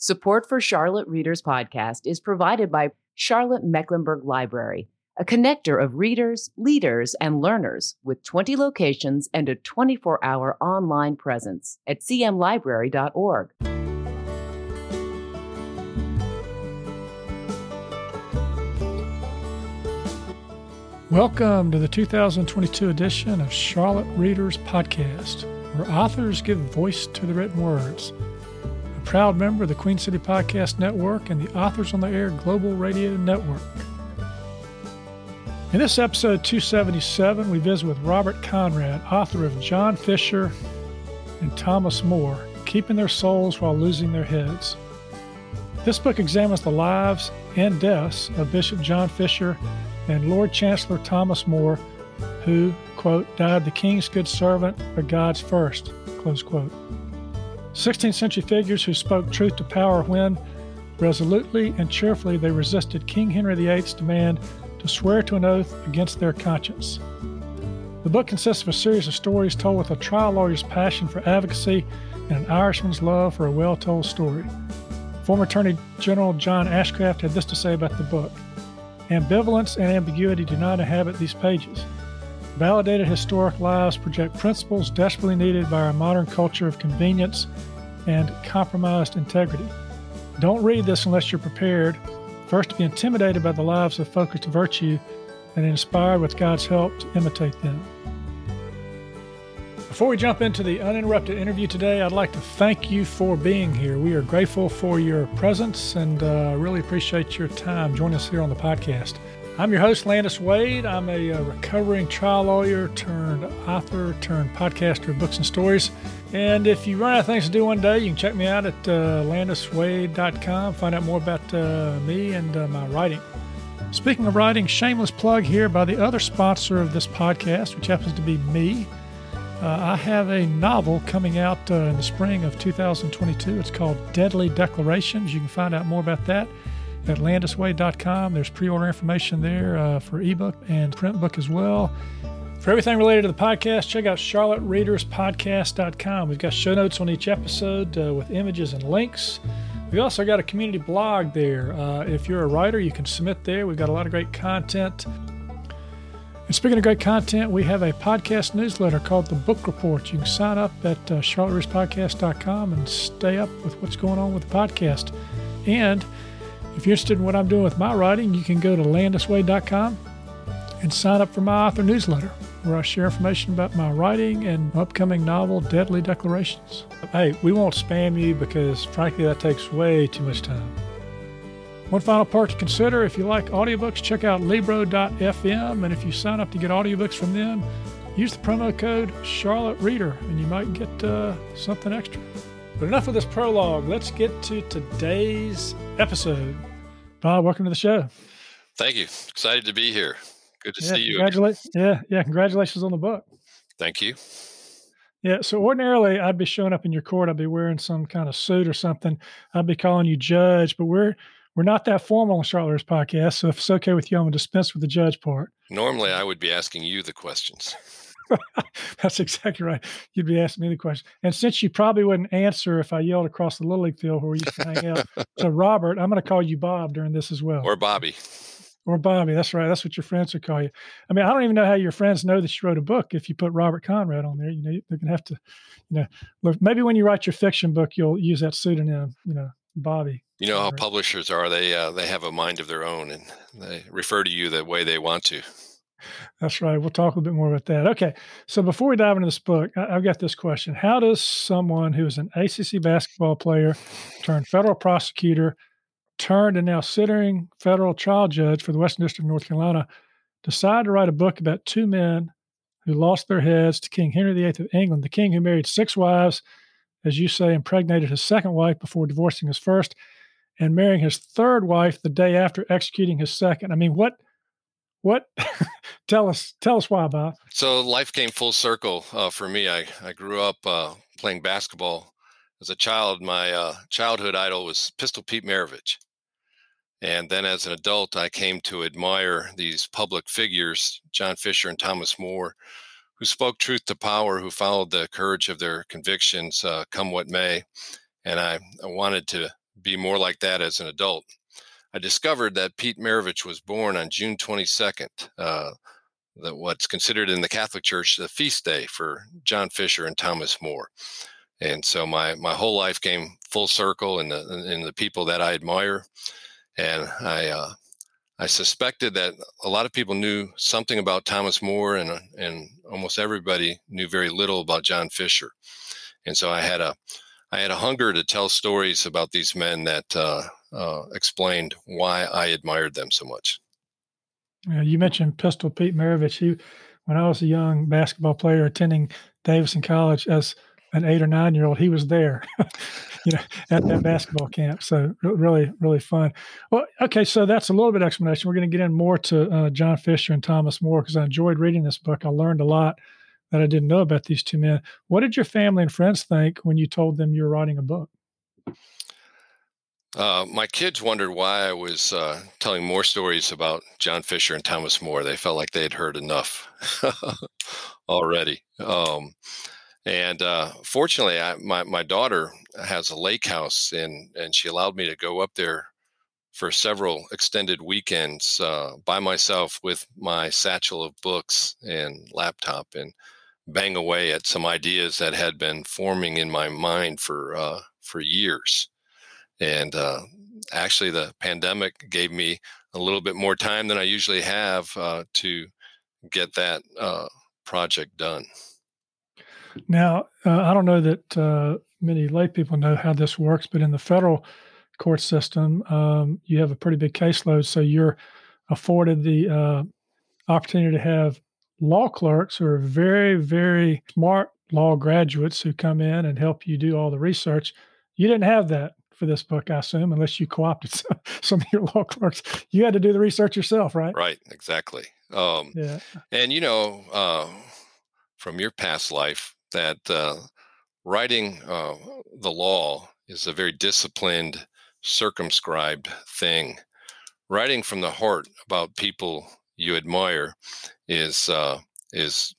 Support for Charlotte Readers Podcast is provided by Charlotte Mecklenburg Library, a connector of readers, leaders, and learners with 20 locations and a 24 hour online presence at cmlibrary.org. Welcome to the 2022 edition of Charlotte Readers Podcast, where authors give voice to the written words. Proud member of the Queen City Podcast Network and the Authors on the Air Global Radio Network. In this episode 277, we visit with Robert Conrad, author of John Fisher and Thomas More, Keeping Their Souls While Losing Their Heads. This book examines the lives and deaths of Bishop John Fisher and Lord Chancellor Thomas More, who, quote, died the king's good servant, but God's first, close quote. 16th century figures who spoke truth to power when, resolutely and cheerfully, they resisted King Henry VIII's demand to swear to an oath against their conscience. The book consists of a series of stories told with a trial lawyer's passion for advocacy and an Irishman's love for a well told story. Former Attorney General John Ashcroft had this to say about the book. Ambivalence and ambiguity do not inhabit these pages. Validated historic lives project principles desperately needed by our modern culture of convenience and compromised integrity. Don't read this unless you're prepared, first, to be intimidated by the lives of focused virtue and inspired with God's help to imitate them. Before we jump into the uninterrupted interview today, I'd like to thank you for being here. We are grateful for your presence and uh, really appreciate your time joining us here on the podcast. I'm your host, Landis Wade. I'm a, uh, recovering trial lawyer turned author turned podcaster of books and stories. And if you run out of things to do one day, you can check me out at uh, landiswade.com, find out more about uh, me and uh, my writing. Speaking of writing, shameless plug here by the other sponsor of this podcast, which happens to be me. Uh, I have a novel coming out uh, in the spring of 2022. It's called Deadly Declarations. You can find out more about that at landiswade.com. There's pre order information there uh, for ebook and print book as well. For everything related to the podcast, check out charlottereaderspodcast.com. We've got show notes on each episode uh, with images and links. We've also got a community blog there. Uh, if you're a writer, you can submit there. We've got a lot of great content. And speaking of great content, we have a podcast newsletter called The Book Report. You can sign up at uh, charlottereaderspodcast.com and stay up with what's going on with the podcast. And if you're interested in what I'm doing with my writing, you can go to landiswade.com and sign up for my author newsletter, where I share information about my writing and upcoming novel, Deadly Declarations. Hey, we won't spam you because, frankly, that takes way too much time. One final part to consider if you like audiobooks, check out Libro.fm. And if you sign up to get audiobooks from them, use the promo code Charlotte Reader and you might get uh, something extra. But enough of this prologue. Let's get to today's episode. Bob, welcome to the show. Thank you. Excited to be here. Good to yeah, see you. Congratulations. Yeah, yeah. Congratulations on the book. Thank you. Yeah. So ordinarily, I'd be showing up in your court. I'd be wearing some kind of suit or something. I'd be calling you judge, but we're we're not that formal on Charlotte's podcast, so if it's okay with you, I'm going to dispense with the judge part. Normally, I would be asking you the questions. That's exactly right. You'd be asking me the question. And since you probably wouldn't answer if I yelled across the Little League field where we used to hang out, so Robert, I'm going to call you Bob during this as well. Or Bobby. Or Bobby. That's right. That's what your friends would call you. I mean, I don't even know how your friends know that you wrote a book if you put Robert Conrad on there. You know, they're going to have to, you know, look, maybe when you write your fiction book, you'll use that pseudonym, you know, Bobby. You know how publishers are; they uh, they have a mind of their own, and they refer to you the way they want to. That's right. We'll talk a little bit more about that. Okay. So before we dive into this book, I've got this question: How does someone who is an ACC basketball player, turned federal prosecutor, turned and now sitting federal trial judge for the Western District of North Carolina, decide to write a book about two men who lost their heads to King Henry VIII of England, the king who married six wives, as you say, impregnated his second wife before divorcing his first? and marrying his third wife the day after executing his second. I mean, what? What? tell us. Tell us why, Bob. So life came full circle uh, for me. I I grew up uh, playing basketball as a child. My uh, childhood idol was Pistol Pete Maravich. And then as an adult, I came to admire these public figures, John Fisher and Thomas More, who spoke truth to power, who followed the courage of their convictions, uh, come what may. And I, I wanted to be more like that as an adult. I discovered that Pete Maravich was born on June 22nd, uh, the, what's considered in the Catholic Church the feast day for John Fisher and Thomas More. And so my, my whole life came full circle in the, in the people that I admire. And I, uh, I suspected that a lot of people knew something about Thomas More, and and almost everybody knew very little about John Fisher. And so I had a I had a hunger to tell stories about these men that uh, uh, explained why I admired them so much. Yeah, you mentioned Pistol Pete Maravich. He, when I was a young basketball player attending Davidson College as an eight or nine year old, he was there, you know, at that basketball camp. So really, really fun. Well, okay, so that's a little bit explanation. We're going to get in more to uh, John Fisher and Thomas More because I enjoyed reading this book. I learned a lot that I didn't know about these two men. What did your family and friends think when you told them you were writing a book? Uh, my kids wondered why I was uh, telling more stories about John Fisher and Thomas More. They felt like they had heard enough already. Um, and uh, fortunately, I, my my daughter has a lake house, and and she allowed me to go up there for several extended weekends uh, by myself with my satchel of books and laptop, and bang away at some ideas that had been forming in my mind for uh, for years. And uh, actually, the pandemic gave me a little bit more time than I usually have uh, to get that uh, project done. Now, uh, I don't know that uh, many lay people know how this works, but in the federal court system, um, you have a pretty big caseload, so you're afforded the uh, opportunity to have law clerks who are very, very smart law graduates who come in and help you do all the research. You didn't have that for this book, I assume, unless you co-opted some, some of your law clerks. You had to do the research yourself, right? Right, exactly. Um, yeah. And you know, uh, from your past life, that uh, writing uh, the law is a very disciplined, circumscribed thing. Writing from the heart about people you admire is uh, is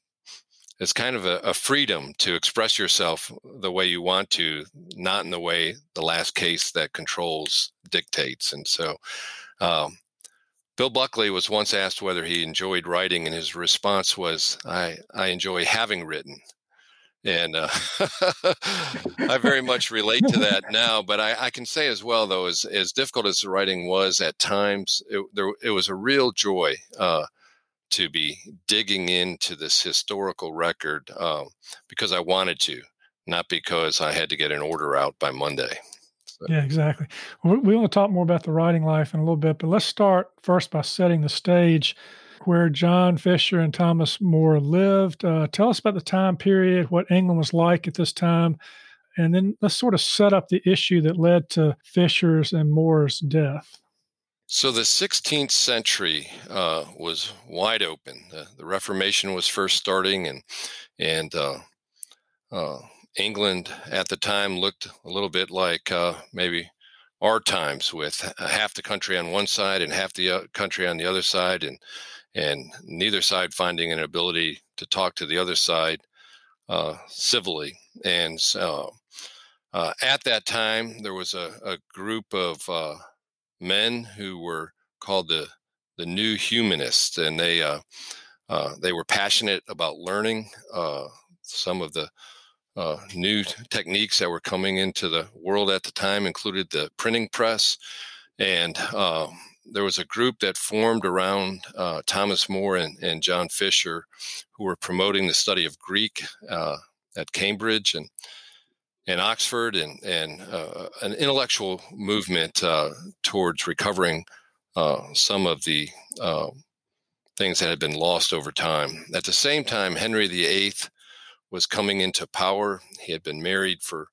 is kind of a, a, freedom to express yourself the way you want to, not in the way the last case that controls dictates. And so, um, Bill Buckley was once asked whether he enjoyed writing, and his response was, "I I enjoy having written." and uh, I very much relate to that now. But I, I, can say as well, though, as as difficult as the writing was at times, it, there, it was a real joy uh, to be digging into this historical record um, because I wanted to, not because I had to get an order out by Monday. So. Yeah, exactly. we want to talk more about the writing life in a little bit, but let's start first by setting the stage where John Fisher and Thomas More lived. Uh, tell us about the time period, what England was like at this time, and then let's sort of set up the issue that led to Fisher's and More's death. So the 16th century uh, was wide open. The, the, Reformation was first starting, and and uh, uh, England at the time looked a little bit like uh, maybe our times, with half the country on one side and half the uh, country on the other side, and and neither side finding an ability to talk to the other side uh, civilly. And so, at that time, there was a, a group of men who were called the the New Humanists, and they uh, uh, they were passionate about learning uh, some of the new techniques that were coming into the world at the time, included the printing press, and um, there was a group that formed around uh, Thomas More and, and, John Fisher, who were promoting the study of Greek uh, at Cambridge. And and Oxford, and and uh, an intellectual movement uh, towards recovering uh, some of the uh, things that had been lost over time. At the same time, Henry VIII was coming into power. He had been married for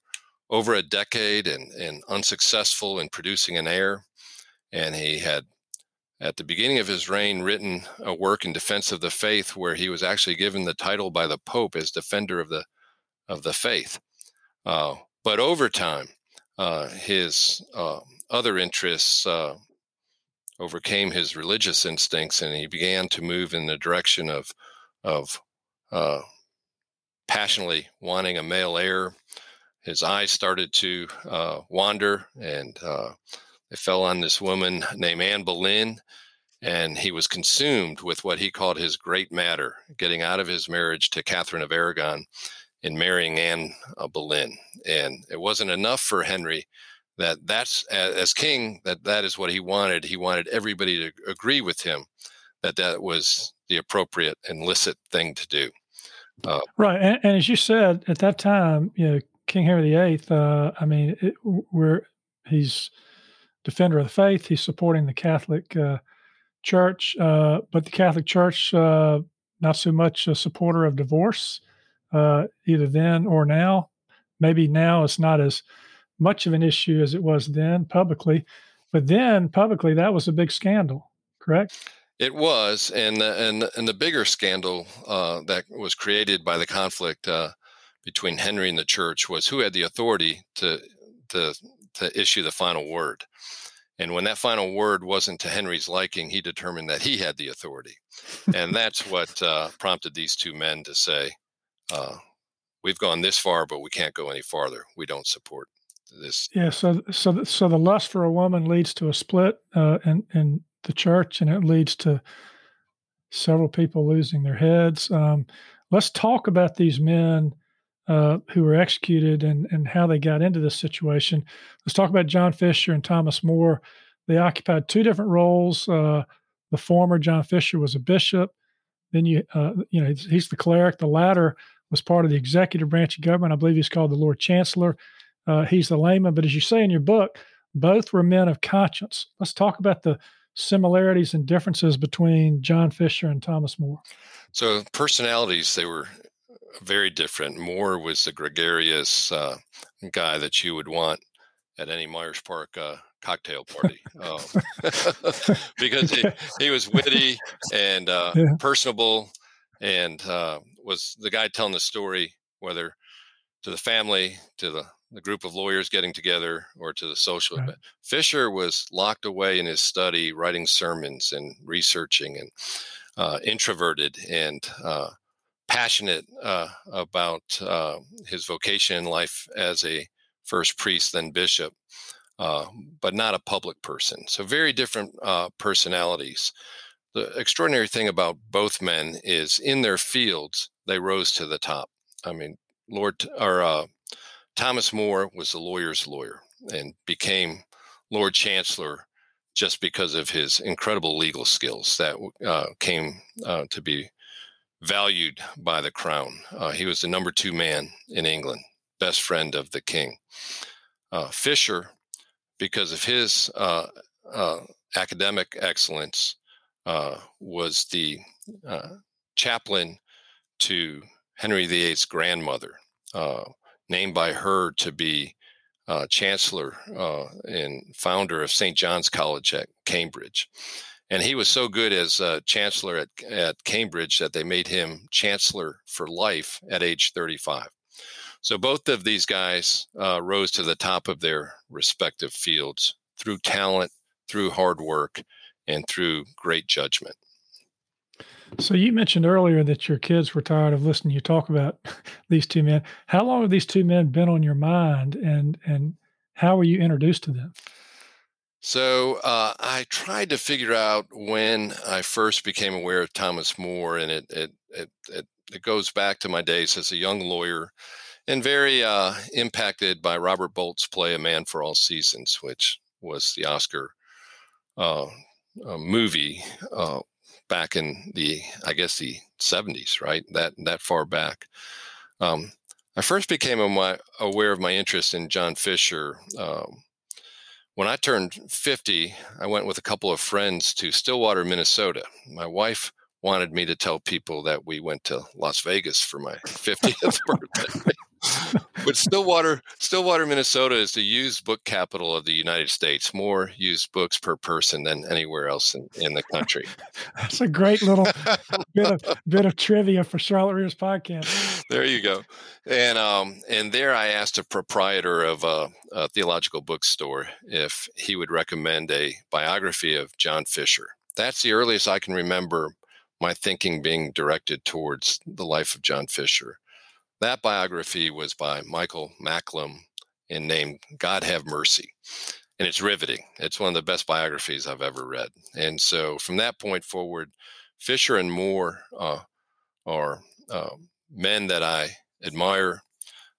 over a decade and, and unsuccessful in producing an heir and he had at the beginning of his reign written a work in defense of the faith where he was actually given the title by the pope as defender of the of the faith uh, but over time uh, his uh, other interests uh, overcame his religious instincts and he began to move in the direction of of uh, passionately wanting a male heir his eyes started to uh, wander, and they fell on this woman named Anne Boleyn. And he was consumed with what he called his great matter, getting out of his marriage to Catherine of Aragon and marrying Anne uh, Boleyn. And it wasn't enough for Henry that that's as king that that is what he wanted. He wanted everybody to agree with him that that was the appropriate and licit thing to do. Uh, right, and, and, as you said at that time, you know, King Henry VIII. Uh, I mean, it, where he's defender of the faith, he's supporting the Catholic uh, Church, uh, but the Catholic Church uh, not so much a supporter of divorce, uh, either then or now. Maybe now it's not as much of an issue as it was then publicly, but then publicly that was a big scandal. Correct? It was, and the, and and the bigger scandal uh, that was created by the conflict uh, between Henry and the church was who had the authority to to to issue the final word. And when that final word wasn't to Henry's liking, he determined that he had the authority, and that's what uh, prompted these two men to say, uh, "We've gone this far, but we can't go any farther. We don't support this." Yeah. So so so the lust for a woman leads to a split, uh, and and the church, and it leads to several people losing their heads. Um, let's talk about these men uh, who were executed and, and how they got into this situation. Let's talk about John Fisher and Thomas More. They occupied two different roles. Uh, the former, John Fisher, was a bishop. Then you, uh, you know, he's the cleric. The latter was part of the executive branch of government. I believe he's called the Lord Chancellor. Uh, he's the layman. But as you say in your book, both were men of conscience. Let's talk about the similarities and differences between John Fisher and Thomas More? So, personalities, they were very different. More was the gregarious uh, guy that you would want at any Myers Park uh, cocktail party um, because he, he, was witty and uh, yeah. personable and uh, was the guy telling the story, whether to the family, to the the group of lawyers getting together or to the social right. event. Fisher was locked away in his study, writing sermons and researching, and uh, introverted and uh, passionate uh, about uh, his vocation in life as a first priest, then bishop, uh, but not a public person. So, very different uh, personalities. The extraordinary thing about both men is in their fields, they rose to the top. I mean, Lord or Thomas More was a lawyer's lawyer and became Lord Chancellor just because of his incredible legal skills that uh, came uh, to be valued by the crown. Uh, he was the number two man in England, best friend of the king. Uh, Fisher, because of his uh, uh, academic excellence, was the chaplain to Henry VIII's grandmother named by her to be uh, chancellor uh, and founder of St. John's College at Cambridge. And he was so good as uh, chancellor at, at Cambridge that they made him chancellor for life at age 35. So both of these guys uh, rose to the top of their respective fields through talent, through hard work, and through great judgment. So you mentioned earlier that your kids were tired of listening you talk about these two men. How long have these two men been on your mind, and and how were you introduced to them? So uh, I tried to figure out when I first became aware of Thomas More, and it it it it, it goes back to my days as a young lawyer, and very uh, impacted by Robert Bolt's play "A Man for All Seasons," which was the Oscar uh, uh movie uh, back in the I guess the 70s, right? That that far back. Um, I first became aware of my interest in John Fisher um, when I turned 50. I went with a couple of friends to Stillwater, Minnesota. My wife wanted me to tell people that we went to Las Vegas for my 50th birthday but Stillwater, Stillwater, Minnesota is the used book capital of the United States. More used books per person than anywhere else in, in the country. That's a great little bit of bit of trivia for Charlotte Readers podcast. There you go. And um, and there I asked a proprietor of a, a theological bookstore if he would recommend a biography of John Fisher. That's the earliest I can remember my thinking being directed towards the life of John Fisher. That biography was by Michael Macklem and named God Have Mercy. And it's riveting. It's one of the best biographies I've ever read. And so from that point forward, Fisher and More uh, are uh, men that I admire.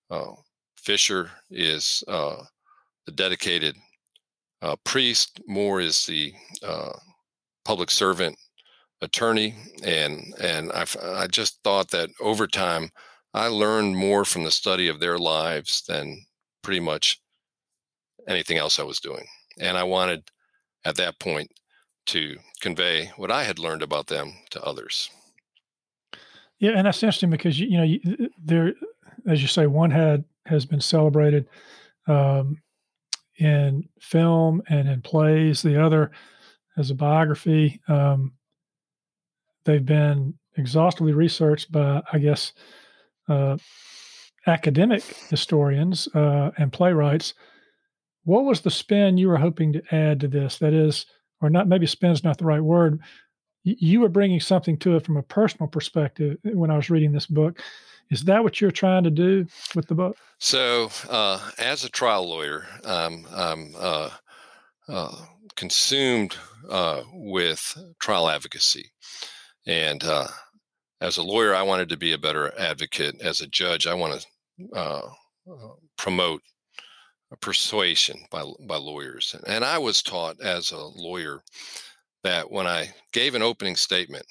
Uh, Fisher is uh, the dedicated uh, priest. More is the uh, public servant attorney, and and I I just thought that over time I learned more from the study of their lives than pretty much anything else I was doing, and I wanted at that point to convey what I had learned about them to others. Yeah, and that's interesting because you, know there, as you say, one had has been celebrated um, in film and in plays. The other as a biography. Um, they've been exhaustively researched by, I guess, uh, academic historians uh, and playwrights. What was the spin you were hoping to add to this? That is, or not, maybe spin is not the right word. you were bringing something to it from a personal perspective when I was reading this book. Is that what you're trying to do with the book? So, uh, as a trial lawyer, um, I'm uh, uh, consumed uh, with trial advocacy. And uh, as a lawyer, I wanted to be a better advocate. As a judge, I want to uh, uh, promote persuasion by, by lawyers. And I was taught as a lawyer that when I gave an opening statement,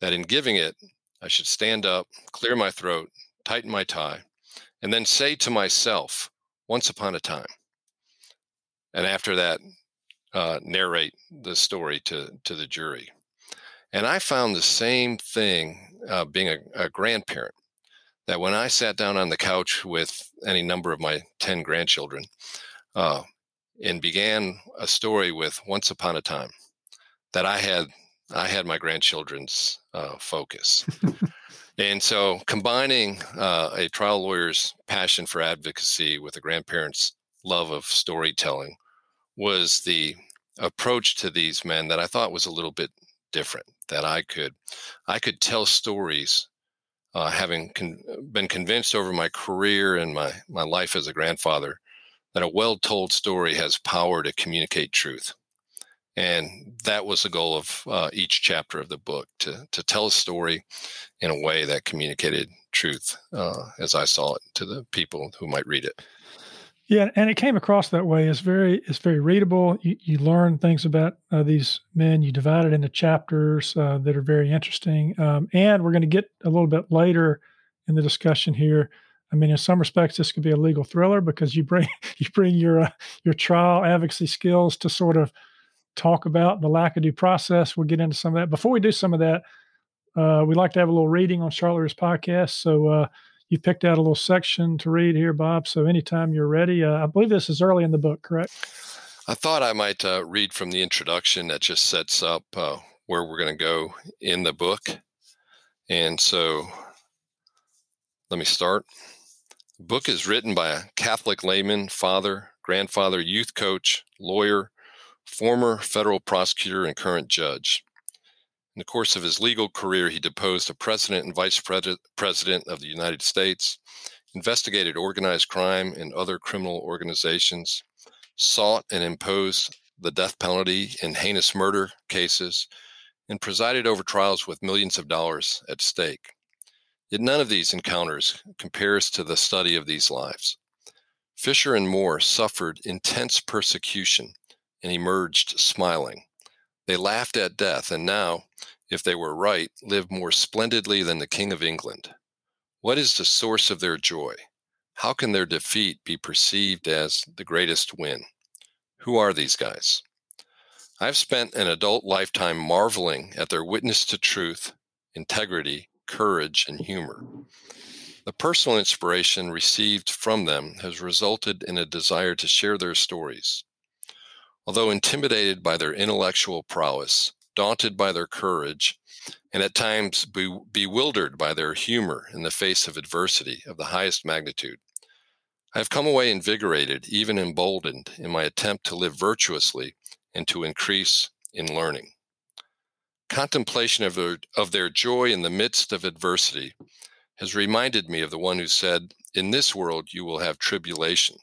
that in giving it, I should stand up, clear my throat, tighten my tie, and then say to myself, once upon a time. And after that, uh, narrate the story to to the jury. And I found the same thing uh, being a, a, grandparent. That when I sat down on the couch with any number of my ten grandchildren, uh, and began a story with "Once upon a time," that I had I had my grandchildren's uh, focus. and so, combining uh, a trial lawyer's passion for advocacy with a grandparent's love of storytelling was the approach to these men that I thought was a little bit different. That I could, I could tell stories, uh, having con- been convinced over my career and my my life as a grandfather, that a well-told story has power to communicate truth, and that was the goal of uh, each chapter of the book to to tell a story in a way that communicated truth uh, as I saw it to the people who might read it. Yeah, and it came across that way. It's very it's very readable. You, you learn things about uh, these men. You divide it into chapters uh, that are very interesting. Um, and we're going to get a little bit later in the discussion here. I mean, in some respects, this could be a legal thriller because you bring you bring your uh, your trial advocacy skills to sort of talk about the lack of due process. We'll get into some of that. Before we do some of that, uh, we like to have a little reading on Charlotte's podcast. So you picked out a little section to read here, Bob. So anytime you're ready, uh, I believe this is early in the book, correct? I thought I might uh, read from the introduction that just sets up uh, where we're going to go in the book. And so let me start. The book is written by a Catholic layman, father, grandfather, youth coach, lawyer, former federal prosecutor, and current judge. In the course of his legal career, he deposed a president and vice president of the United States, investigated organized crime and other criminal organizations, sought and imposed the death penalty in heinous murder cases, and presided over trials with millions of dollars at stake. Yet none of these encounters compares to the study of these lives. Fisher and More suffered intense persecution and emerged smiling. They laughed at death and now, if they were right, live more splendidly than the King of England. What is the source of their joy? How can their defeat be perceived as the greatest win? Who are these guys? I've spent an adult lifetime marveling at their witness to truth, integrity, courage, and humor. The personal inspiration received from them has resulted in a desire to share their stories, Although intimidated by their intellectual prowess, daunted by their courage, and at times be- bewildered by their humor in the face of adversity of the highest magnitude, I have come away invigorated, even emboldened, in my attempt to live virtuously and to increase in learning. Contemplation of their, of their joy in the midst of adversity has reminded me of the one who said, In this world you will have tribulation,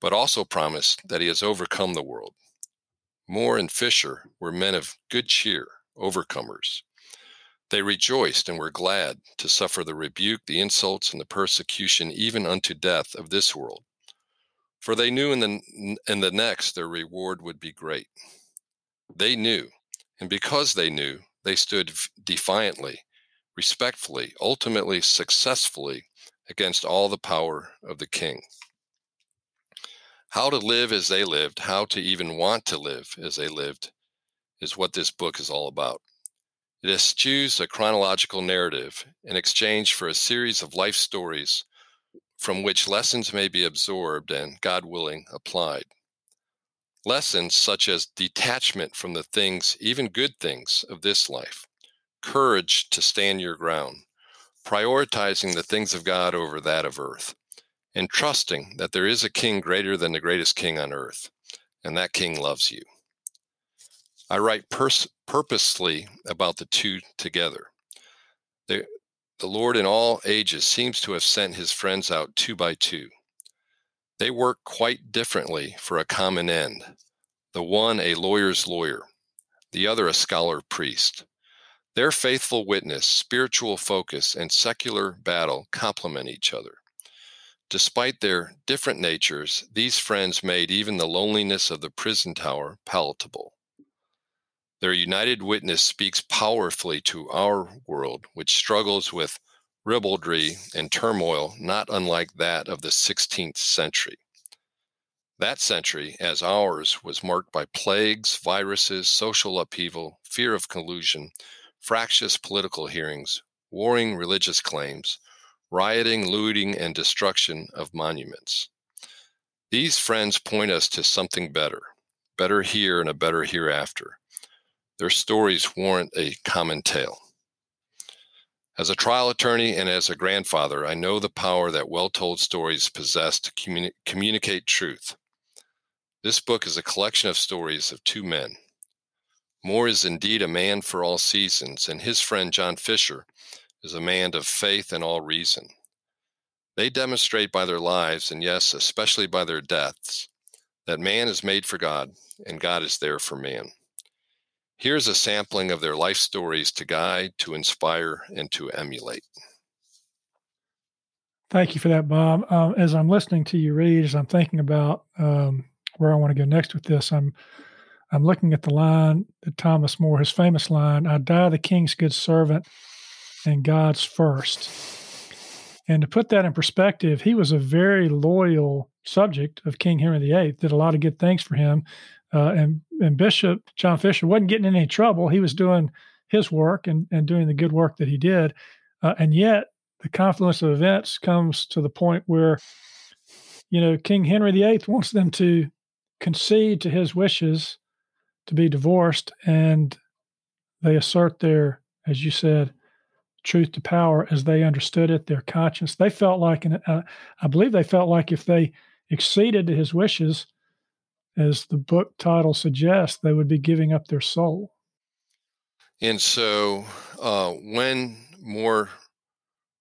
but also promised that he has overcome the world. More and Fisher were men of good cheer, overcomers. They rejoiced and were glad to suffer the rebuke, the insults, and the persecution, even unto death of this world. For they knew in the, in the next their reward would be great. They knew, and because they knew, they stood defiantly, respectfully, ultimately successfully against all the power of the king. How to live as they lived, how to even want to live as they lived, is what this book is all about. It eschews a chronological narrative in exchange for a series of life stories from which lessons may be absorbed and, God willing, applied. Lessons such as detachment from the things, even good things, of this life, courage to stand your ground, prioritizing the things of God over that of earth, and trusting that there is a king greater than the greatest king on earth, and that king loves you. I write pers- purposely about the two together. The, the Lord in all ages seems to have sent his friends out two by two. They work quite differently for a common end. The one a lawyer's lawyer, the other a scholar priest. Their faithful witness, spiritual focus, and secular battle complement each other. Despite their different natures, these friends made even the loneliness of the prison tower palatable. Their united witness speaks powerfully to our world, which struggles with ribaldry and turmoil not unlike that of the 16th century. That century, as ours, was marked by plagues, viruses, social upheaval, fear of collusion, fractious political hearings, warring religious claims, rioting, looting, and destruction of monuments. These friends point us to something better, better here and a better hereafter. Their stories warrant a common tale. As a trial attorney and as a grandfather, I know the power that well told stories possess to communi- communicate truth. This book is a collection of stories of two men. More is indeed a man for all seasons, and his friend John Fisher is a man of faith and all reason. They demonstrate by their lives, and yes, especially by their deaths, that man is made for God and God is there for man. Here's a sampling of their life stories to guide, to inspire, and to emulate. Thank you for that, Bob. Um, as I'm listening to you read, as I'm thinking about um, where I want to go next with this, I'm I'm looking at the line that Thomas More, his famous line, "I die the King's good servant, and God's first. And to put that in perspective, he was a very loyal subject of King Henry VIII. Did a lot of good things for him. Uh, and, and Bishop John Fisher wasn't getting in any trouble. He was doing his work and, and doing the good work that he did. Uh, and yet, the confluence of events comes to the point where, you know, King Henry VIII wants them to concede to his wishes to be divorced, and they assert their, as you said, truth to power as they understood it, their conscience. They felt like, and uh, I believe they felt like if they exceeded his wishes, as the book title suggests, they would be giving up their soul. And so uh, when More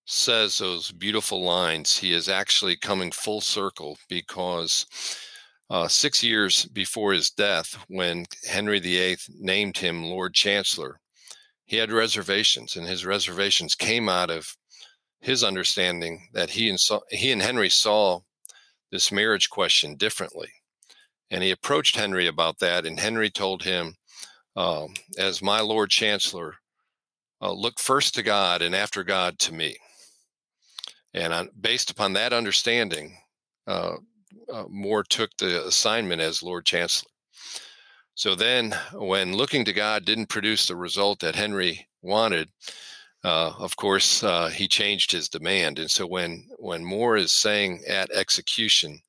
says those beautiful lines, he is actually coming full circle because uh, six years before his death, when Henry VIII named him Lord Chancellor, he had reservations, and his reservations came out of his understanding that he and he and Henry saw this marriage question differently. And he approached Henry about that, and Henry told him, um, as my Lord Chancellor, uh, look first to God and after God to me. And on, based upon that understanding, uh, uh, More took the assignment as Lord Chancellor. So then, when looking to God didn't produce the result that Henry wanted, uh, of course, uh, he changed his demand. And so when when More is saying at execution,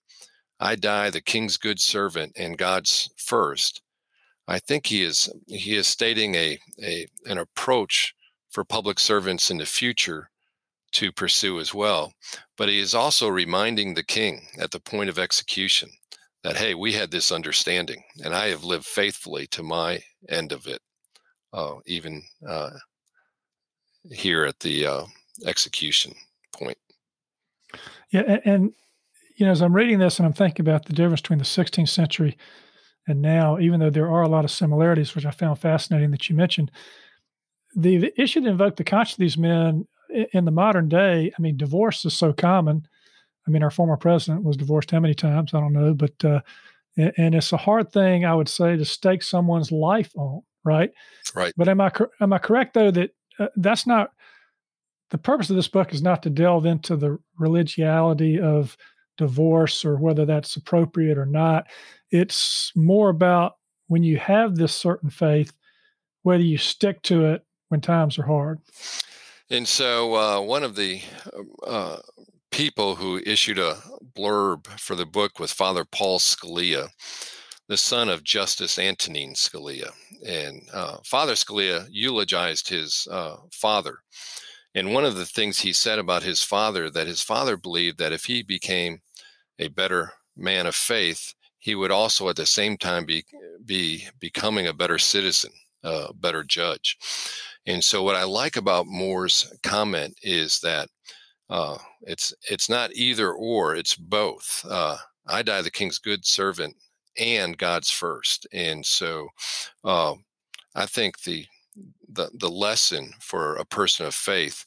I die the king's good servant and God's first. I think he is he is stating a, a an approach for public servants in the future to pursue as well. But he is also reminding the king at the point of execution that hey, we had this understanding, and I have lived faithfully to my end of it, uh, even uh, here at the uh, execution point. Yeah, and, and you know, as I'm reading this and I'm thinking about the difference between the 16th century and now, even though there are a lot of similarities, which I found fascinating that you mentioned, the, the issue to invoke the conscience of these men in the modern day, I mean, divorce is so common. I mean, our former president was divorced how many times? I don't know, but uh, and it's a hard thing, I would say, to stake someone's life on, right? Right. But am I am I correct though that uh, that's not the purpose of this book is not to delve into the religiosity of divorce or whether that's appropriate or not. It's more about when you have this certain faith, whether you stick to it when times are hard. And so, uh, one of the uh, people who issued a blurb for the book was Father Paul Scalia, the son of Justice Antonin Scalia. And uh, Father Scalia eulogized his uh, father. And one of the things he said about his father that his father believed that if he became a better man of faith, he would also at the same time be be becoming a better citizen, a better judge. And so, what I like about More's comment is that uh, it's it's not either or; it's both. Uh, I die the king's good servant and God's first. And so, uh, I think the the the lesson for a person of faith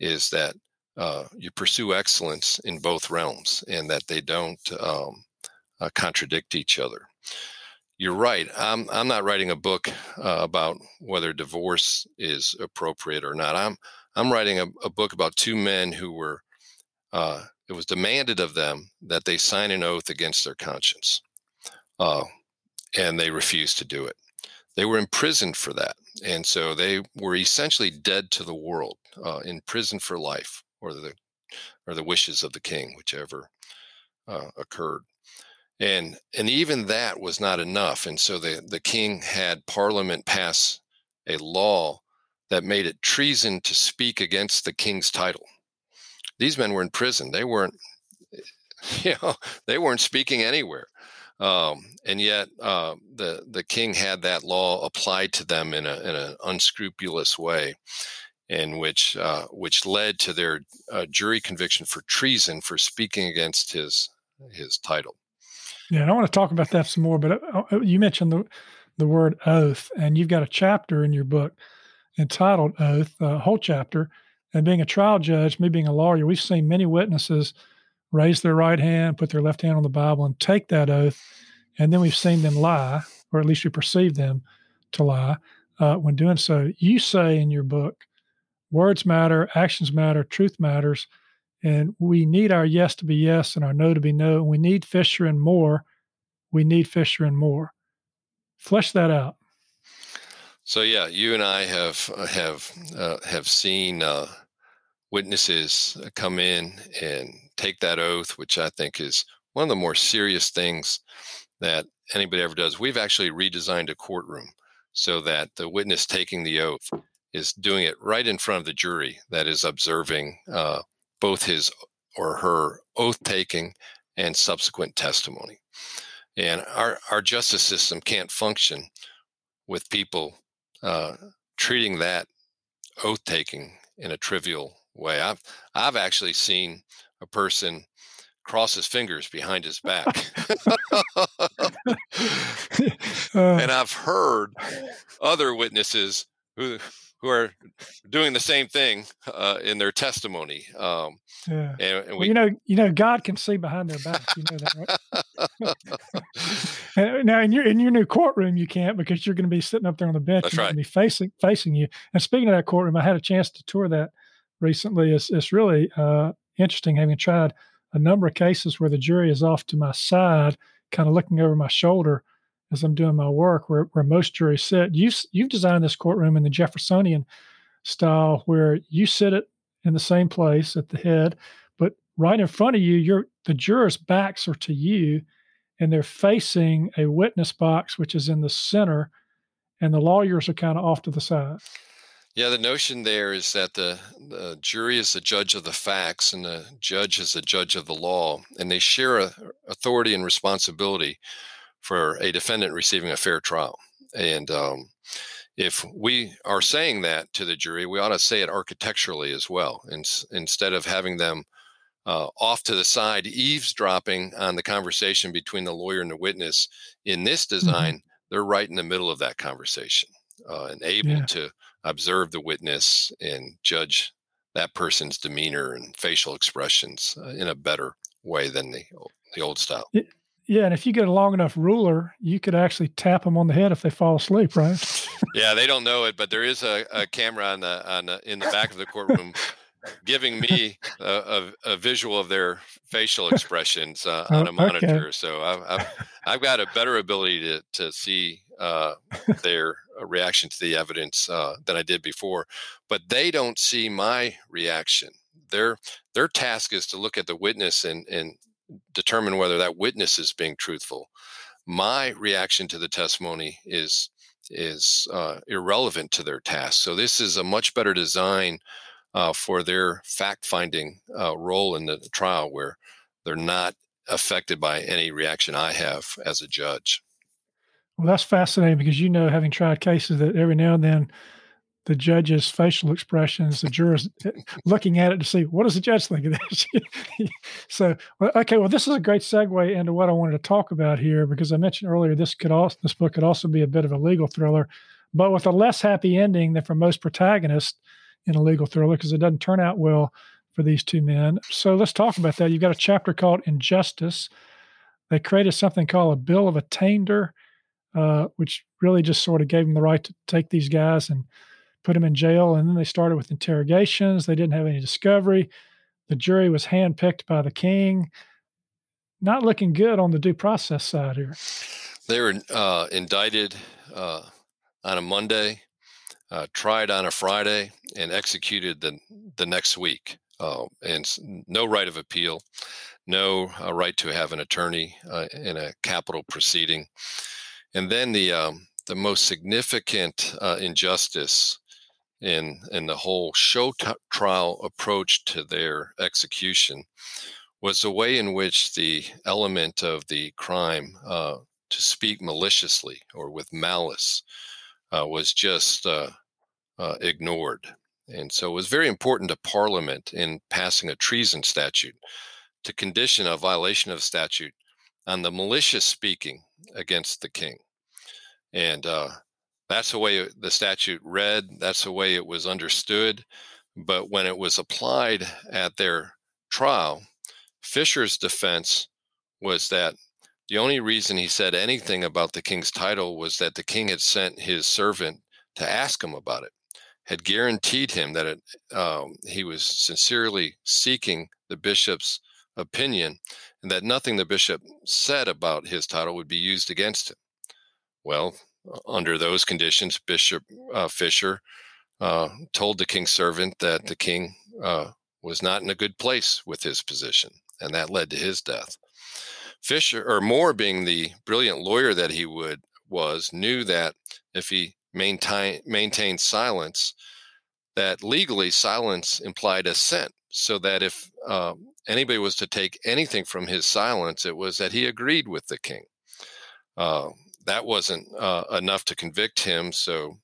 is that uh, you pursue excellence in both realms and that they don't um, uh, contradict each other. You're right. I'm I'm not writing a book uh, about whether divorce is appropriate or not. I'm I'm writing a, a book about two men who were. Uh, it was demanded of them that they sign an oath against their conscience, uh, and they refused to do it. They were imprisoned for that, and so they were essentially dead to the world, uh, in prison for life or the or the wishes of the king, whichever uh, occurred. And and even that was not enough. And so the, the king had parliament pass a law that made it treason to speak against the king's title. These men were in prison. They weren't, you know, they weren't speaking anywhere. Um, and yet uh, the the king had that law applied to them in a in an unscrupulous way and which uh, which led to their uh, jury conviction for treason for speaking against his his title. Yeah, and I want to talk about that some more. But uh, uh, you mentioned the the word oath, and you've got a chapter in your book entitled "Oath," a whole chapter. And being a trial judge, me being a lawyer, we've seen many witnesses raise their right hand, put their left hand on the Bible, and take that oath, and then we've seen them lie, or at least we perceive them to lie uh, when doing so. You say in your book words matter, actions matter, truth matters. And we need our yes to be yes and our no to be no. And we need Fisher and More. We need Fisher and More. Flesh that out. So yeah, you and I have uh, have uh, have seen uh, witnesses come in and take that oath, which I think is one of the more serious things that anybody ever does. We've actually redesigned a courtroom so that the witness taking the oath is doing it right in front of the jury that is observing uh, both his or her oath taking and subsequent testimony. And our, our justice system can't function with people uh, treating that oath taking in a trivial way. I've I've actually seen a person cross his fingers behind his back. uh, and I've heard other witnesses who who are doing the same thing uh, in their testimony. Um, yeah. And, and we, well, you know, you know, God can see behind their back. You know that, right? now, in your in your new courtroom, you can't because you're going to be sitting up there on the bench. That's and right. Be facing facing you. And speaking of that courtroom, I had a chance to tour that recently. It's it's really uh, interesting having tried a number of cases where the jury is off to my side, kind of looking over my shoulder as I'm doing my work, where, where most juries sit. You, you've designed this courtroom in the Jeffersonian style, where you sit it in the same place at the head, but right in front of you, your the jurors' backs are to you, and they're facing a witness box, which is in the center, and the lawyers are kind of off to the side. Yeah, the notion there is that the, the jury is the judge of the facts and the judge is the judge of the law, and they share a, authority and responsibility for a defendant receiving a fair trial. And um, if we are saying that to the jury, we ought to say it architecturally as well, and, instead of having them uh, off to the side eavesdropping on the conversation between the lawyer and the witness. In this mm-hmm. design, mm-hmm. they're right in the middle of that conversation uh, and able yeah. to observe the witness and judge that person's demeanor and facial expressions uh, in a better way than the the old style. Yeah, and if you get a long enough ruler, you could actually tap them on the head if they fall asleep, right? yeah, they don't know it, but there is a, a camera on the on the, in the back of the courtroom giving me a, a, a, visual of their facial expressions uh, on a oh, monitor. Okay. So I've, I've, I've got a better ability to to see uh, their reaction to the evidence uh, than I did before, but they don't see my reaction. Their their task is to look at the witness and and determine whether that witness is being truthful. My reaction to the testimony is is uh, irrelevant to their task. So this is a much better design uh, for their fact finding uh, role in the trial, where they're not affected by any reaction I have as a judge. Well, that's fascinating because you know, having tried cases, that every now and then the judge's facial expressions, the jurors eh, looking at it to see what does the judge think of this. so, okay, well, this is a great segue into what I wanted to talk about here because I mentioned earlier this could also this book could also be a bit of a legal thriller, but with a less happy ending than for most protagonists in a legal thriller because it doesn't turn out well for these two men. So let's talk about that. You've got a chapter called Injustice. They created something called a Bill of Attainder, uh, which really just sort of gave them the right to take these guys and put them in jail. And then they started with interrogations. They didn't have any discovery. The jury was handpicked by the king. Not looking good on the due process side here. They were uh, indicted uh, on a Monday, uh, tried on a Friday, and executed the the next week. Uh, and no right of appeal, no uh, right to have an attorney uh, in a capital proceeding. And then the um, the most significant injustice in in the whole show t- trial approach to their execution was the way in which the element of the crime uh, to speak maliciously or with malice uh, was just uh, uh ignored. And so it was very important to Parliament in passing a treason statute to condition a violation of statute on the malicious speaking against the king. And uh, that's the way the statute read, that's the way it was understood. But when it was applied at their trial, Fisher's defense was that the only reason he said anything about the king's title was that the king had sent his servant to ask him about it, had guaranteed him that it, um, he was sincerely seeking the bishop's opinion and that nothing the bishop said about his title would be used against him. Well, under those conditions, Bishop uh, Fisher uh, told the king's servant that the king uh, was not in a good place with his position, and that led to his death. Fisher, or More, being the brilliant lawyer that he would was, knew that if he maintain, maintained silence, that legally silence implied assent. So that if uh, anybody was to take anything from his silence, it was that he agreed with the king. That wasn't uh, enough to convict him. So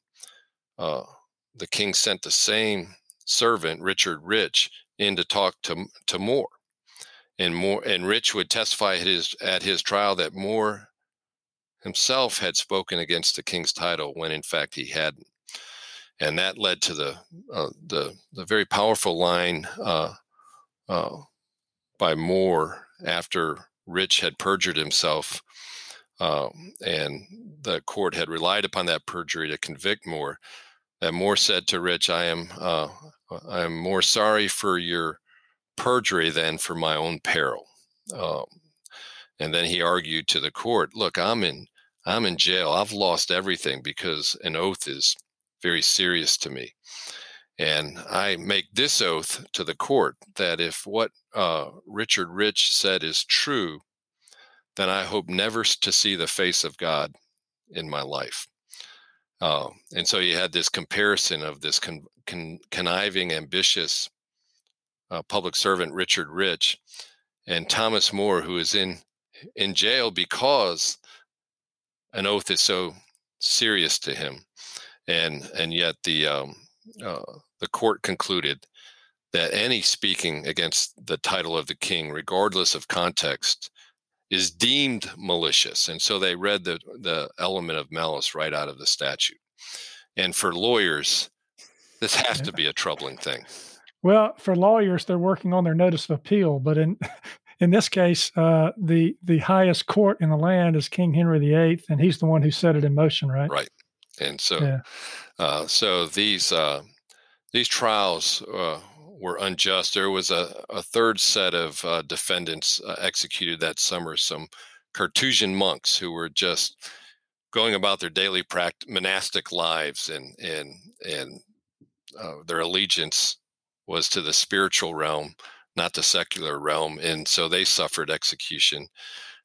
uh, the king sent the same servant, Richard Rich, in to talk to to More, and More and Rich would testify at his at his trial that More himself had spoken against the king's title when in fact he hadn't, and that led to the uh, the the very powerful line uh, uh, by More after Rich had perjured himself um, and the court had relied upon that perjury to convict More. That More said to Rich, "I am, uh, I am more sorry for your perjury than for my own peril." Um, and then he argued to the court, "Look, I'm in, I'm in jail. I've lost everything because an oath is very serious to me." And I make this oath to the court that if what uh, Richard Rich said is true, then I hope never to see the face of God in my life. Uh, and so you had this comparison of this con- con- conniving, ambitious uh, public servant Richard Rich and Thomas More, who is in in jail because an oath is so serious to him. and and yet the um, uh, the court concluded that any speaking against the title of the king, regardless of context, is deemed malicious, and so they read the the element of malice right out of the statute. And for lawyers, this has to be a troubling thing. Well, for lawyers, they're working on their notice of appeal, but in in this case, uh, the the highest court in the land is King Henry VIII, and he's the one who set it in motion, right? Right. And so, yeah. uh, so these uh, these trials uh, were unjust. There was a, a third set of uh, defendants uh, executed that summer. Some Carthusian monks who were just going about their daily pract- monastic lives, and and and their allegiance was to the spiritual realm, not the secular realm, and so they suffered execution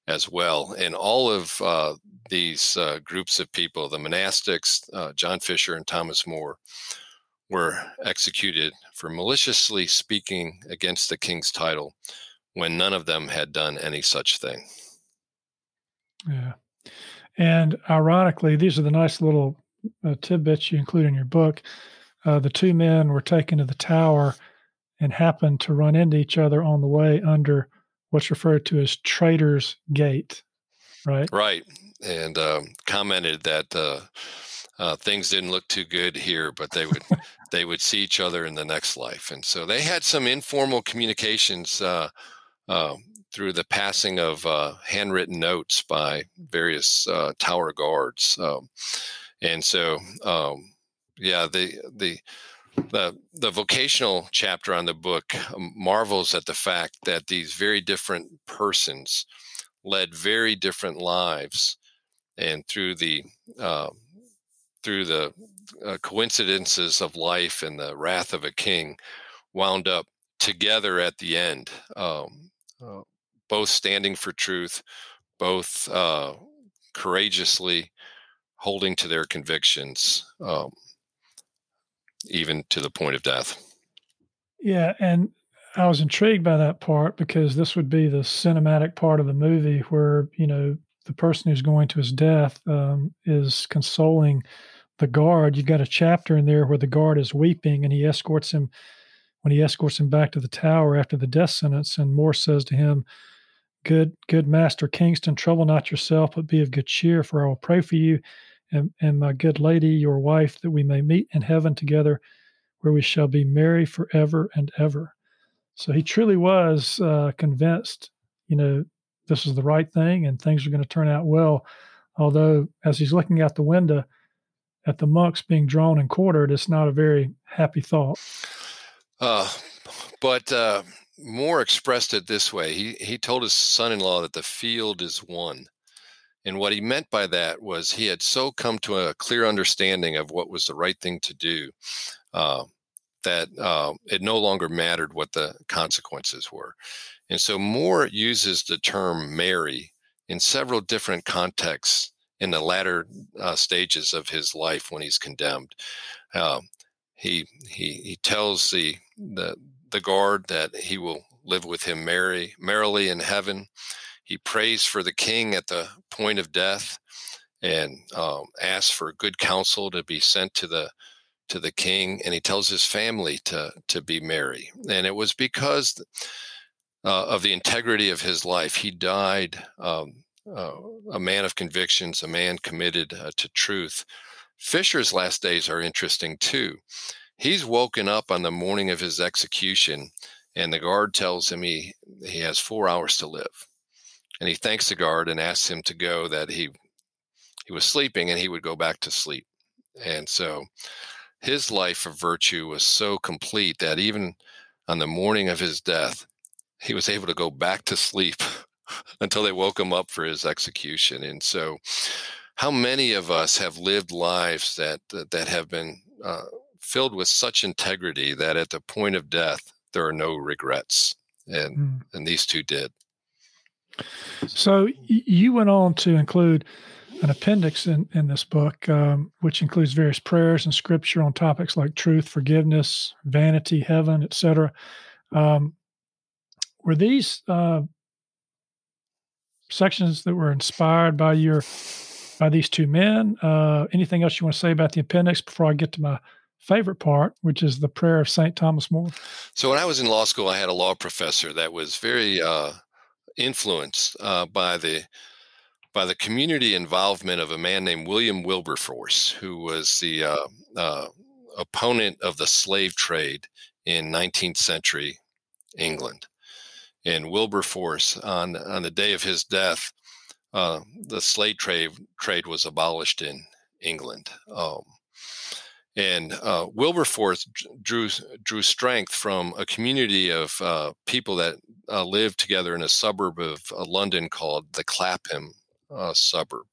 as well. And all of uh, these uh, groups of people, the monastics, uh, John Fisher and Thomas More, were executed for maliciously speaking against the king's title when none of them had done any such thing. Yeah. And ironically, these are the nice little uh, tidbits you include in your book uh, the two men were taken to the tower and happened to run into each other on the way under what's referred to as Traitor's Gate, right? Right. And um, commented that uh, uh, things didn't look too good here, but they would they would see each other in the next life, and so they had some informal communications uh, uh through the passing of uh, handwritten notes by various uh, tower guards, um, and so um, yeah, the the the the vocational chapter on the book marvels at the fact that these very different persons led very different lives, and through the uh, through the uh, coincidences of life and the wrath of a king, wound up together at the end, um, uh, both standing for truth, both uh, courageously holding to their convictions. Um, even to the point of death. Yeah, and I was intrigued by that part because this would be the cinematic part of the movie where you know the person who's going to his death um, is consoling the guard. You've got a chapter in there where the guard is weeping and he escorts him when he escorts him back to the tower after the death sentence. And More says to him, "Good, good Master Kingston, trouble not yourself, but be of good cheer, for I will pray for you." and, and my good lady, your wife, that we may meet in heaven together, where we shall be merry forever and ever. So he truly was uh, convinced, you know, this is the right thing and things are going to turn out well. Although, as he's looking out the window at the monks being drawn and quartered, it's not a very happy thought. Uh, but uh, More expressed it this way. He he told his son-in-law that the field is won, and what he meant by that was he had so come to a clear understanding of what was the right thing to do uh, that uh, it no longer mattered what the consequences were. And so More uses the term merry in several different contexts in the latter uh, stages of his life when he's condemned. Uh, he, he, he tells the, the, the guard that he will live with him merry, merrily in heaven. He prays for the king at the point of death and um, asks for good counsel to be sent to the to the king, and he tells his family to to be merry. And it was because uh, of the integrity of his life. He died um, uh, a man of convictions, a man committed uh, to truth. Fisher's last days are interesting too. He's woken up on the morning of his execution, and the guard tells him he he has four hours to live and he thanks the guard and asks him to go that he he was sleeping and he would go back to sleep and so his life of virtue was so complete that even on the morning of his death he was able to go back to sleep until they woke him up for his execution and so how many of us have lived lives that that, that have been uh, filled with such integrity that at the point of death there are no regrets and mm. and these two did so you went on to include an appendix in, in this book, um, which includes various prayers and scripture on topics like truth, forgiveness, vanity, heaven, etc. Um, were these uh, sections that were inspired by your by these two men. Uh, anything else you want to say about the appendix before I get to my favorite part, which is the prayer of St. Thomas More? So, when I was in law school, I had a law professor that was very uh, influenced uh, by the by the community involvement of a man named William Wilberforce, who was the uh, uh, opponent of the slave trade in 19th century England. And Wilberforce, on on the day of his death, uh, the slave trade trade was abolished in England. Um, and uh, Wilberforce drew drew strength from a community of uh, people that uh, lived together in a suburb of uh, London called the Clapham uh, suburb.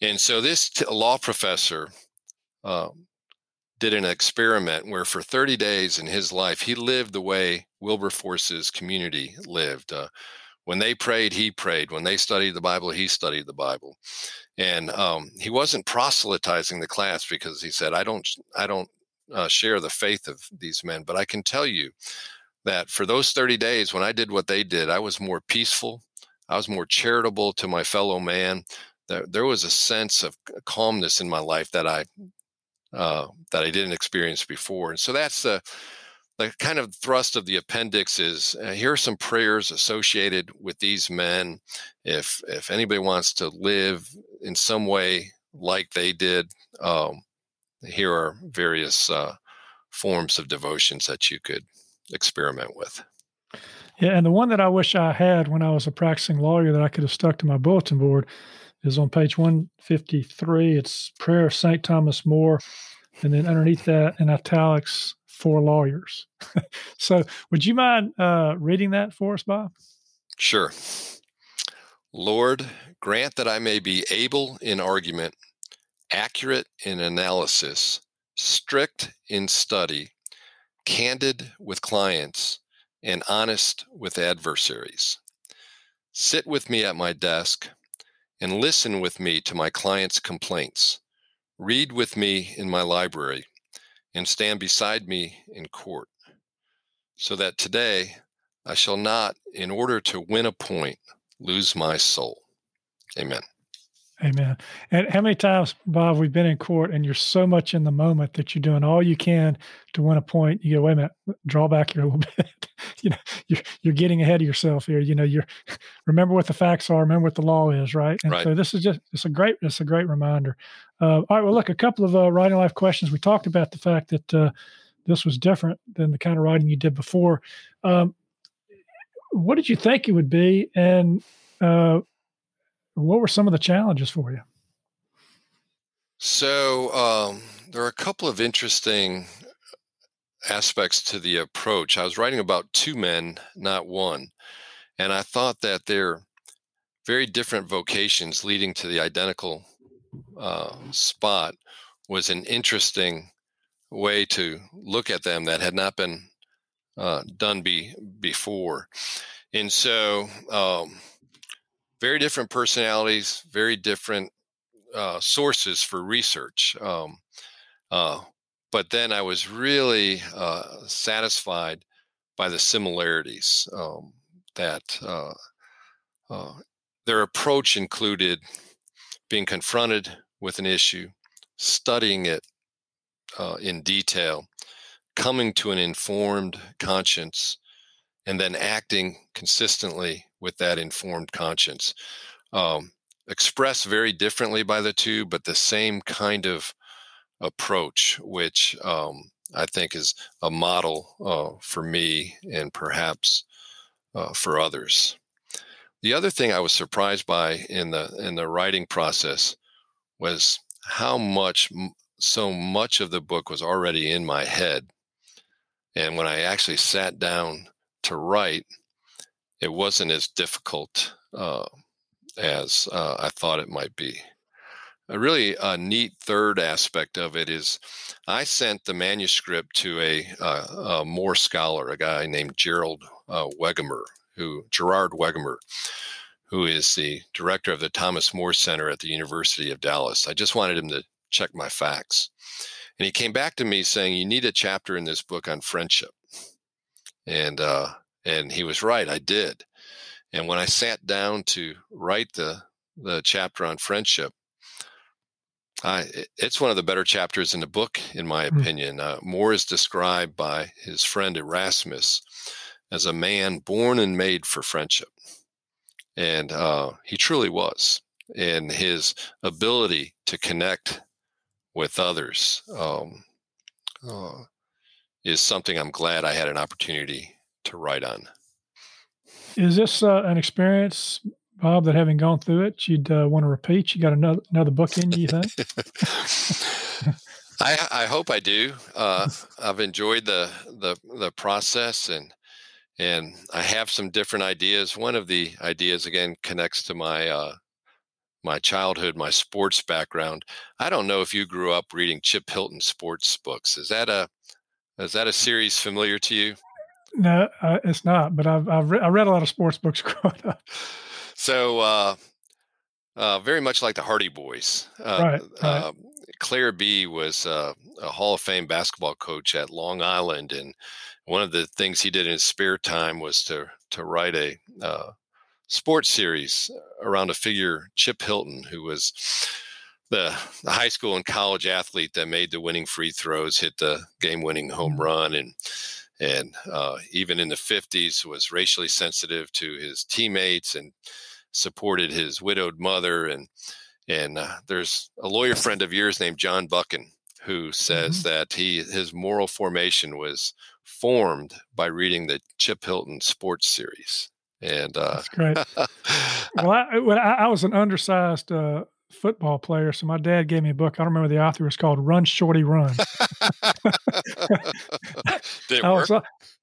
And so this t- law professor um, did an experiment where for 30 days in his life he lived the way Wilberforce's community lived. Uh, when they prayed, he prayed. When they studied the Bible, he studied the Bible. And um, he wasn't proselytizing the class because he said, "I don't, I don't uh, share the faith of these men, but I can tell you that for those 30 days, when I did what they did, I was more peaceful. I was more charitable to my fellow man. There, there was a sense of calmness in my life that I uh, that I didn't experience before. And so that's the the kind of thrust of the appendix is uh, here are some prayers associated with these men. If if anybody wants to live in some way like they did, um, here are various uh, forms of devotions that you could experiment with. Yeah, and the one that I wish I had when I was a practicing lawyer that I could have stuck to my bulletin board is on page 153. It's Prayer of St. Thomas More. And then underneath that in italics, for lawyers. so, would you mind uh, reading that for us, Bob? Sure. Lord, grant that I may be able in argument, accurate in analysis, strict in study, candid with clients, and honest with adversaries. Sit with me at my desk and listen with me to my clients' complaints. Read with me in my library and stand beside me in court, so that today I shall not, in order to win a point, lose my soul. Amen. Amen. And how many times, Bob, we've been in court and you're so much in the moment that you're doing all you can to win a point. You go, wait a minute, draw back here a little bit. you know, you're you're getting ahead of yourself here. You know, you're remember what the facts are, remember what the law is, right? And right. so this is just it's a great it's a great reminder. Uh, all right, well, look, a couple of uh, writing life questions. We talked about the fact that uh, this was different than the kind of writing you did before. Um, what did you think it would be, and uh, what were some of the challenges for you? So um, there are a couple of interesting aspects to the approach. I was writing about two men, not one, and I thought that they're very different vocations leading to the identical uh, spot was an interesting way to look at them that had not been uh, done be, before. And so, um, very different personalities, very different uh, sources for research. Um, uh, but then I was really uh, satisfied by the similarities um, that uh, uh, their approach included being confronted with an issue, studying it uh, in detail, coming to an informed conscience, and then acting consistently with that informed conscience. Um, expressed very differently by the two, but the same kind of approach, which um, I think is a model uh, for me and perhaps uh, for others. The other thing I was surprised by in the in the writing process was how much so much of the book was already in my head, and when I actually sat down to write, it wasn't as difficult uh, as uh, I thought it might be. A really uh, neat third aspect of it is I sent the manuscript to a, uh, a More scholar, a guy named Gerald uh, Wegemer, who Gerard Wegemer, who is the director of the Thomas More Center at the University of Dallas. I just wanted him to check my facts. And he came back to me saying, You need a chapter in this book on friendship. And uh, and he was right, I did. And when I sat down to write the the chapter on friendship, I, it's one of the better chapters in the book, in my mm-hmm. opinion. Uh, More is described by his friend Erasmus as a man born and made for friendship. And uh, he truly was. And his ability to connect with others um, uh, is something I'm glad I had an opportunity to write on. Is this uh, an experience, Bob, that having gone through it, you'd uh, want to repeat? You got another another book in you, you think? I, I hope I do. Uh, I've enjoyed the, the the process and and I have some different ideas. One of the ideas again connects to my uh, my childhood, my sports background. I don't know if you grew up reading Chip Hilton sports books. Is that a is that a series familiar to you? No, uh, it's not. But I've I've re- I read a lot of sports books growing up. So, uh, uh, very much like the Hardy Boys. Uh, right. right. Um, Clair Bee was uh, a Hall of Fame basketball coach at Long Island, and one of the things he did in his spare time was to to write a uh, sports series around a figure, Chip Hilton, who was the, the high school and college athlete that made the winning free throws, hit the game winning home mm-hmm. run, and and uh, even in the 50s was racially sensitive to his teammates and supported his widowed mother and and uh, there's a lawyer friend of yours named John Buchan who says mm-hmm. that he his moral formation was formed by reading the Chip Hilton sports series. And uh, that's great. well, I, when I, I, was an undersized uh, football player, so my dad gave me a book. I don't remember the author. It's called "Run Shorty Run." Did it work? Was,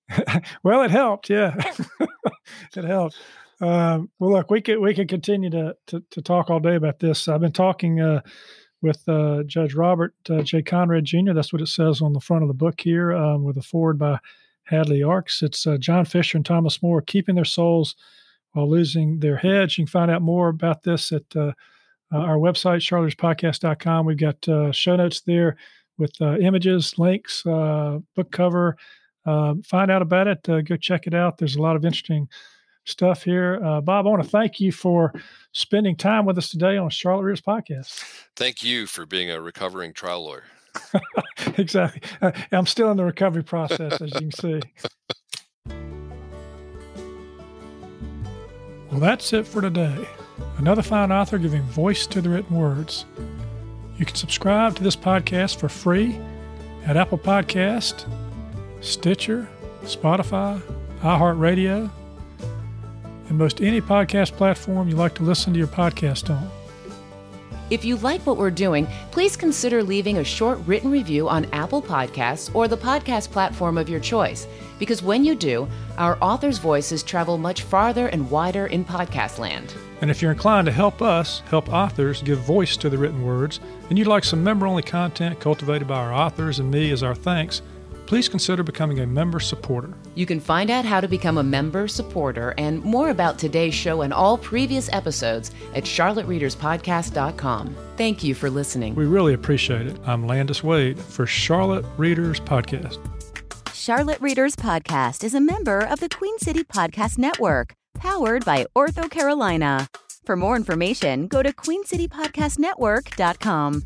well, it helped. Yeah, it helped. Um, well, look, we could we could continue to, to, to talk all day about this. I've been talking uh, with uh, Judge Robert uh, J. Conrad Jr. That's what it says on the front of the book here, um, with a foreword by Hadley Arkes. It's uh, John Fisher and Thomas More keeping their souls while losing their heads. You can find out more about this at uh, uh, our website, charlottereaderspodcast.com. We've got show notes there with images, links, book cover. find out about it. go check it out. There's a lot of interesting stuff here. Uh, Bob, I want to thank you for spending time with us today on Charlotte Readers Podcast. Thank you for being a recovering trial lawyer. exactly. Uh, I'm still in the recovery process, as you can see. Well, that's it for today. Another fine author giving voice to the written words. You can subscribe to this podcast for free at Apple Podcast, Stitcher, Spotify, iHeartRadio, and most any podcast platform you like to listen to your podcast on. If you like what we're doing, please consider leaving a short written review on Apple Podcasts or the podcast platform of your choice, because when you do, our authors' voices travel much farther and wider in podcast land. And if you're inclined to help us help authors give voice to the written words, and you'd like some member only content cultivated by our authors and me as our thanks, please consider becoming a member supporter. You can find out how to become a member supporter and more about today's show and all previous episodes at charlottereaderspodcast.com. Thank you for listening. We really appreciate it. I'm Landis Wade for Charlotte Readers Podcast. Charlotte Readers Podcast is a member of the Queen City Podcast Network, powered by Ortho Carolina. For more information, go to queencitypodcastnetwork.com.